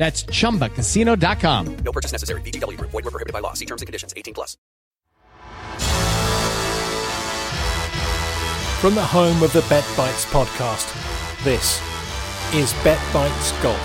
That's chumbacasino.com. No purchase necessary. VGW Group. Void were prohibited by law. See terms and conditions. 18 plus. From the home of the Bet Bites podcast, this is Bet Bites Golf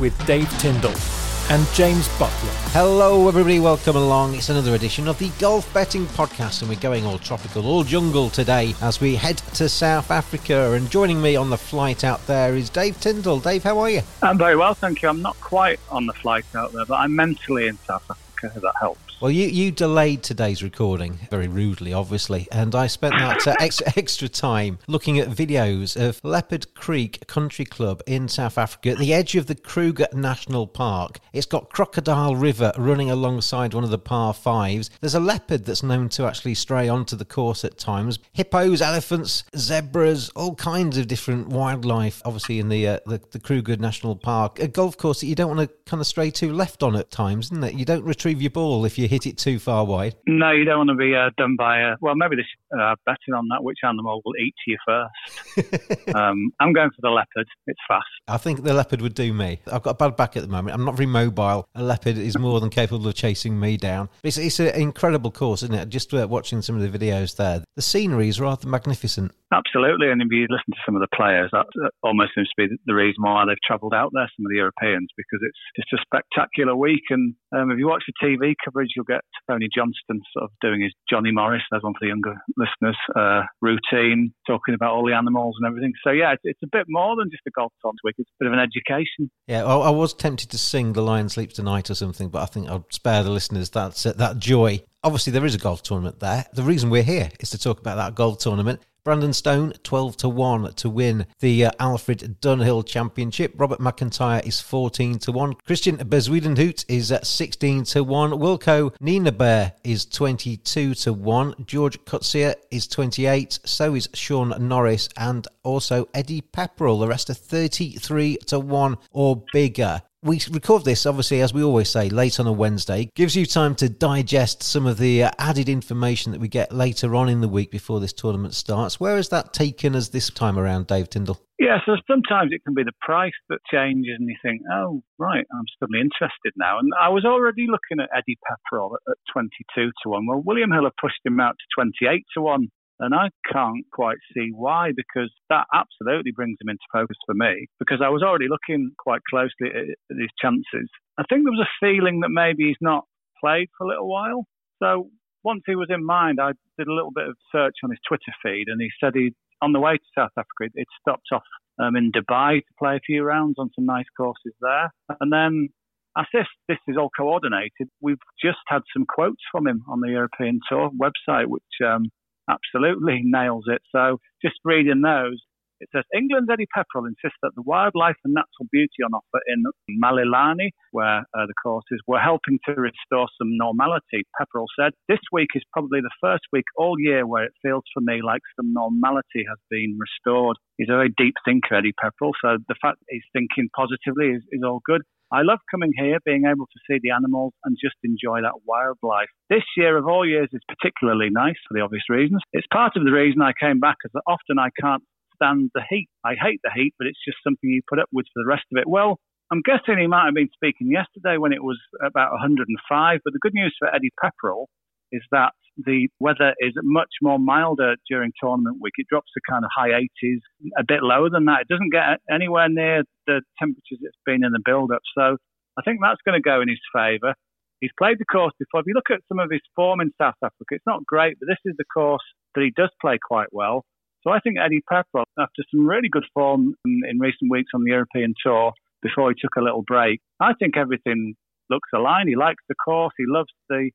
with Dave Tindall and James Buttler. Hello, everybody. Welcome along. It's another edition of the Golf Betting Podcast, and we're going all tropical, all jungle today as we head to South Africa. And joining me on the flight out there is Dave Tindall. Dave, how are you? I'm very well, thank you. I'm not quite on the flight out there, but I'm mentally in South Africa. If that helps. Well, you, you delayed today's recording very rudely, obviously, and I spent that uh, extra, extra time looking at videos of Leopard Creek Country Club in South Africa at the edge of the Kruger National Park. It's got Crocodile River running alongside one of the par fives. There's a leopard that's known to actually stray onto the course at times. Hippos, elephants, zebras, all kinds of different wildlife, obviously, in the, uh, the, the Kruger National Park. A golf course that you don't want to kind of stray too left on at times, isn't it? You don't retrieve your ball if you hit it too far wide. No, you don't want to be uh, done by a. Well, maybe this uh, betting on that which animal will eat you first. um, I'm going for the leopard. It's fast. I think the leopard would do me. I've got a bad back at the moment. I'm not very mobile. A leopard is more than capable of chasing me down. It's, it's an incredible course, isn't it? Just uh, watching some of the videos there, the scenery is rather magnificent. Absolutely, and if you listen to some of the players, that almost seems to be the reason why they've travelled out there. Some of the Europeans, because it's just a spectacular week. And um, if you watch the TV coverage, you'll get Tony Johnstone sort of doing his Johnny Morris. There's one for the younger listeners. Uh, routine, talking about all the animals and everything. So yeah, it's, it's a bit more than just a golf talk week. It's a bit of an education. Yeah, well, I was tempted to sing "The Lion Sleeps Tonight" or something, but I think I'll spare the listeners that that joy. Obviously, there is a golf tournament there. The reason we're here is to talk about that golf tournament. Brandon Stone, 12 to 1 to win the uh, Alfred Dunhill Championship. Robert McIntyre is 14 to 1. Christian Bezuidenhout is at 16 to 1. Wilco Nienaber is 22 to 1. George Coetzee is 28. So is Shaun Norris and also Eddie Pepperell. The rest are 33 to 1 or bigger we record this, obviously, as we always say, late on a Wednesday. Gives you time to digest some of the uh, added information that we get later on in the week before this tournament starts. Where has that taken us this time around, Dave Tindall? Yeah, so sometimes it can be the price that changes, and you think, oh, right, I'm suddenly interested now. And I was already looking at Eddie Pepperell at, at 22 to 1. Well, William Hill have pushed him out to 28 to 1 and I can't quite see why, because that absolutely brings him into focus for me, because I was already looking quite closely at, his chances. I think there was a feeling that maybe he's not played for a little while. So once he was in mind, I did a little bit of search on his Twitter feed, and he said he, on the way to South Africa, it stopped off um, in Dubai to play a few rounds on some nice courses there. And then as if this is all coordinated, we've just had some quotes from him on the European Tour website, which um, absolutely nails it. So just reading those, it says England's Eddie Pepperell insists that the wildlife and natural beauty on offer in Malelane, where uh, the course is, were helping to restore some normality. Pepperell said, This week is probably the first week all year where it feels for me like some normality has been restored. He's a very deep thinker, Eddie Pepperell, so the fact he's thinking positively is, is all good. I love coming here, being able to see the animals and just enjoy that wildlife. This year of all years is particularly nice for the obvious reasons. It's part of the reason I came back, because often I can't stand the heat. I hate the heat, but it's just something you put up with for the rest of it. Well, I'm guessing he might have been speaking yesterday when it was about 105. But the good news for Eddie Pepperell is that the weather is much more milder during tournament week. It drops to kind of high 80s, a bit lower than that. It doesn't get anywhere near the temperatures it's been in the build up. So I think that's going to go in his favour. He's played the course before. If you look at some of his form in South Africa, it's not great, but this is the course that he does play quite well. So I think Eddie Pepperell, after some really good form in, in recent weeks on the European Tour, before he took a little break, I think everything looks aligned. He likes the course. He loves the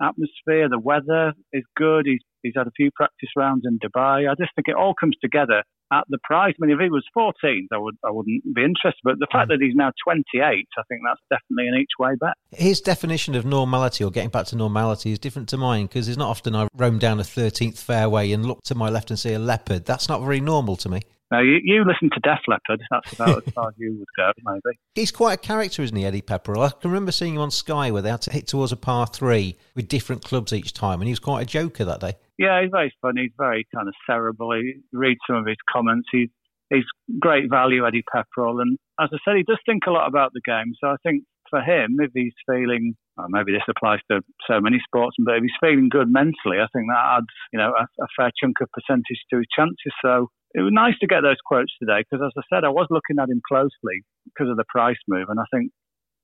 atmosphere. The weather is good. He's he's had a few practice rounds in Dubai. I just think it all comes together at the price. I mean, if he was 14, I would I wouldn't be interested. But the fact mm. that he's now 28, I think that's definitely an each way bet. His definition of normality or getting back to normality is different to mine because it's not often I roam down a 13th fairway and look to my left and see a leopard. That's not very normal to me. Now, you, you listen to Def Leppard. That's about as far as you would go, maybe. He's quite a character, isn't he, Eddie Pepperell? I can remember seeing him on Sky where they had to hit towards a par three with different clubs each time, and he was quite a joker that day. Yeah, he's very funny. He's very kind of cerebral. He reads some of his comments. He's, he's great value, Eddie Pepperell. And as I said, he does think a lot about the game. So I think for him, if he's feeling, well, maybe this applies to so many sports, but if he's feeling good mentally, I think that adds, you know, a, a fair chunk of percentage to his chances. So it was nice to get those quotes today because, as I said, I was looking at him closely because of the price move, and I think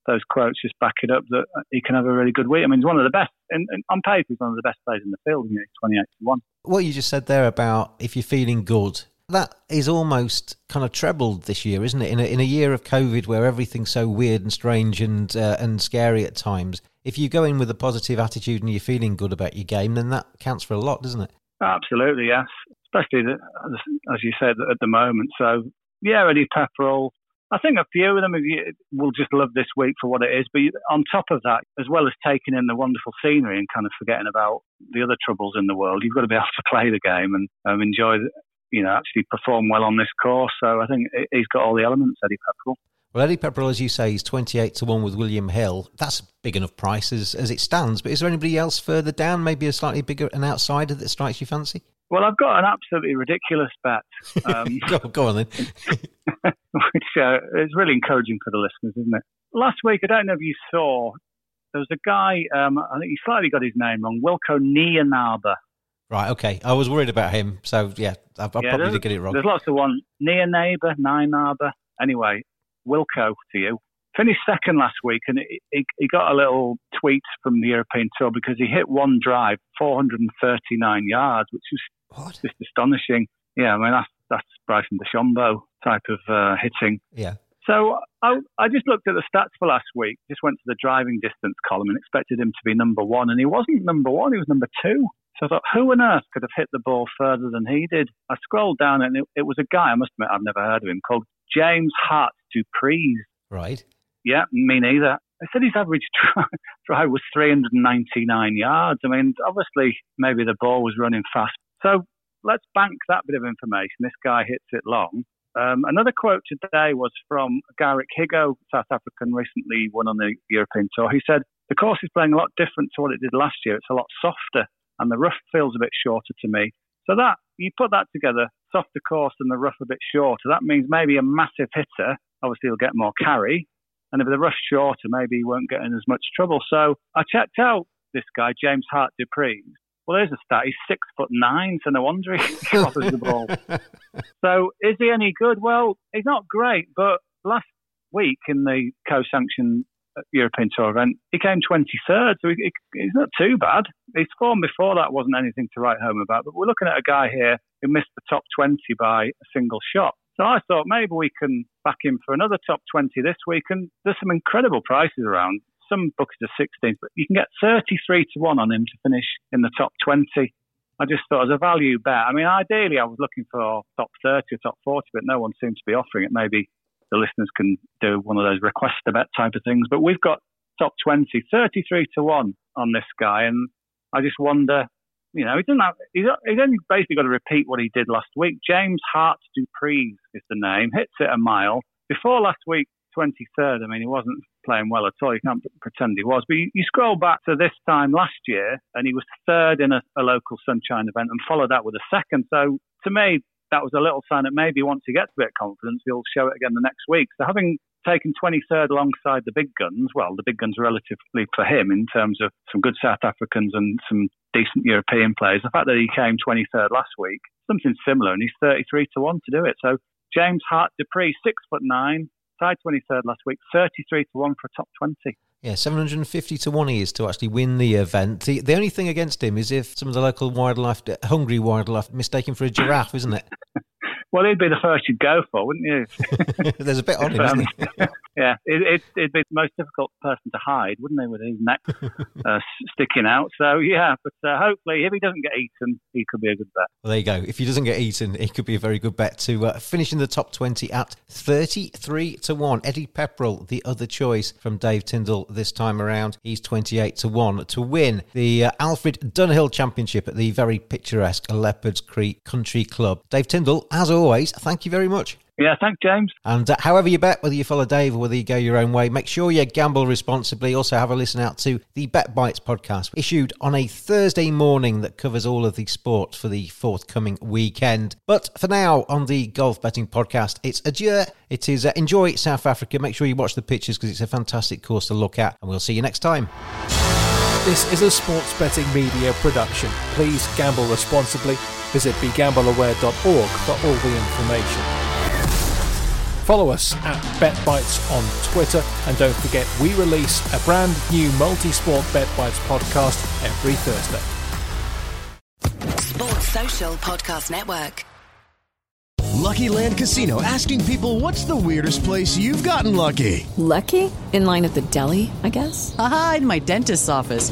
those quotes just back it up that uh, he can have a really good week. I mean, he's one of the best, and, on paper, he's one of the best players in the field. You know, 28 to 1. What you just said there about if you're feeling good, that is almost kind of trebled this year, isn't it? In a, in a year of COVID where everything's so weird and strange and, uh, and scary at times, if you go in with a positive attitude and you're feeling good about your game, then that counts for a lot, doesn't it? Absolutely, yes. Especially, the, as you said, at the moment. So, yeah, Eddie Pepperell, I think a few of them will just love this week for what it is. But on top of that, as well as taking in the wonderful scenery and kind of forgetting about the other troubles in the world, you've got to be able to play the game and um, enjoy, you know, actually perform well on this course. So I think he's got all the elements, Eddie Pepperell. Well, Eddie Pepperell, as you say, he's 28 to 1 with William Hill. That's a big enough price as, as it stands. But is there anybody else further down, maybe a slightly bigger, an outsider that strikes you fancy? Well, I've got an absolutely ridiculous bet. Um, go, go, on then. which uh, is really encouraging for the listeners, isn't it? Last week, I don't know if you saw, there was a guy, um, I think he slightly got his name wrong, Wilco Nienaber. Right, okay. I was worried about him, so yeah, I, I yeah, probably did get it wrong. There's lots of one. Nienaber, Nienaber. Anyway, Wilco to you. Finished second last week, and he, he got a little tweet from the European Tour because he hit one drive, 439 yards, which was what? just astonishing. Yeah, I mean that's that's Bryson DeChambeau type of uh, hitting. Yeah. So I, I just looked at the stats for last week. Just went to the driving distance column and expected him to be number one, and he wasn't number one. He was number two. So I thought, who on earth could have hit the ball further than he did? I scrolled down and it, it was a guy. I must admit, I've never heard of him called James Hart du Preez. Right. Yeah, me neither. I said his average drive was 399 yards. I mean, obviously, maybe the ball was running fast. So let's bank that bit of information. This guy hits it long. Um, another quote today was from Garrick Higgo, South African, recently won on the European Tour. He said, The course is playing a lot different to what it did last year. It's a lot softer, and the rough feels a bit shorter to me. So that you put that together, softer course and the rough a bit shorter. That means maybe a massive hitter. Obviously, he'll get more carry, and if the rough's shorter, maybe he won't get in as much trouble. So I checked out this guy, James Hart du Preez. Well, there's a stat. He's six foot nine, so no wonder he crosses the ball. So is he any good? Well, he's not great, but last week in the co-sanctioned European Tour event, he came 23rd, so he, he's not too bad. His form before that wasn't anything to write home about, but we're looking at a guy here who missed the top 20 by a single shot. So I thought maybe we can back him for another top 20 this week. And there's some incredible prices around. Some books are 16, but you can get 33 to 1 on him to finish in the top 20. I just thought as a value bet. I mean, ideally, I was looking for top 30 or top 40, but no one seems to be offering it. Maybe the listeners can do one of those request a bet type of things. But we've got top 20, 33 to 1 on this guy. And I just wonder you know, he doesn't have, he's, he's only basically got to repeat what he did last week. James Hart du Preez is the name, hits it a mile. Before last week, 23rd, I mean, he wasn't playing well at all. You can't pretend he was. But you, you scroll back to this time last year, and he was third in a, a local sunshine event, and followed that with a second. So to me, that was a little sign that maybe once he gets a bit of confidence, he'll show it again the next week. So having taken 23rd alongside the big guns, well, the big guns relatively for him in terms of some good South Africans and some decent European players. The fact that he came 23rd last week, something similar, and he's 33 to 1 to do it. So James Hart du Preez, six foot nine, tied 23rd last week, 33 to 1 for a top 20. Yeah, 750 to 1 he is to actually win the event. The, the only thing against him is if some of the local wildlife, hungry wildlife, mistake him for a giraffe, isn't it? Well, he'd be the first you'd go for, wouldn't you? There's a bit on him, um, isn't he? yeah, it, it, it'd be the most difficult person to hide, wouldn't he, with his neck uh, sticking out? So, yeah, but uh, hopefully, if he doesn't get eaten, he could be a good bet. Well, there you go. If he doesn't get eaten, he could be a very good bet to uh, finish in the top 20 at 33 to 1. Eddie Pepperell, the other choice from Dave Tindall this time around. He's 28 to 1 to win the uh, Alfred Dunhill Championship at the very picturesque Leopards Creek Country Club. Dave Tindall, as always, thank you very much. Yeah, thanks, James. And uh, however you bet, whether you follow Dave or whether you go your own way, make sure you gamble responsibly. Also, have a listen out to the Bet Bites podcast, issued on a Thursday morning that covers all of the sport for the forthcoming weekend. But for now, on the Golf Betting podcast, it's adieu. It is uh, enjoy South Africa. Make sure you watch the pictures because it's a fantastic course to look at. And we'll see you next time. This is a sports betting media production. Please gamble responsibly. Visit begambleaware.org for all the information. Follow us at BetBites on Twitter, and don't forget we release a brand new multi-sport BetBites podcast every Thursday. Sports Social Podcast Network. Lucky Land Casino asking people what's the weirdest place you've gotten lucky? Lucky? In line at the deli, I guess? Aha, in my dentist's office.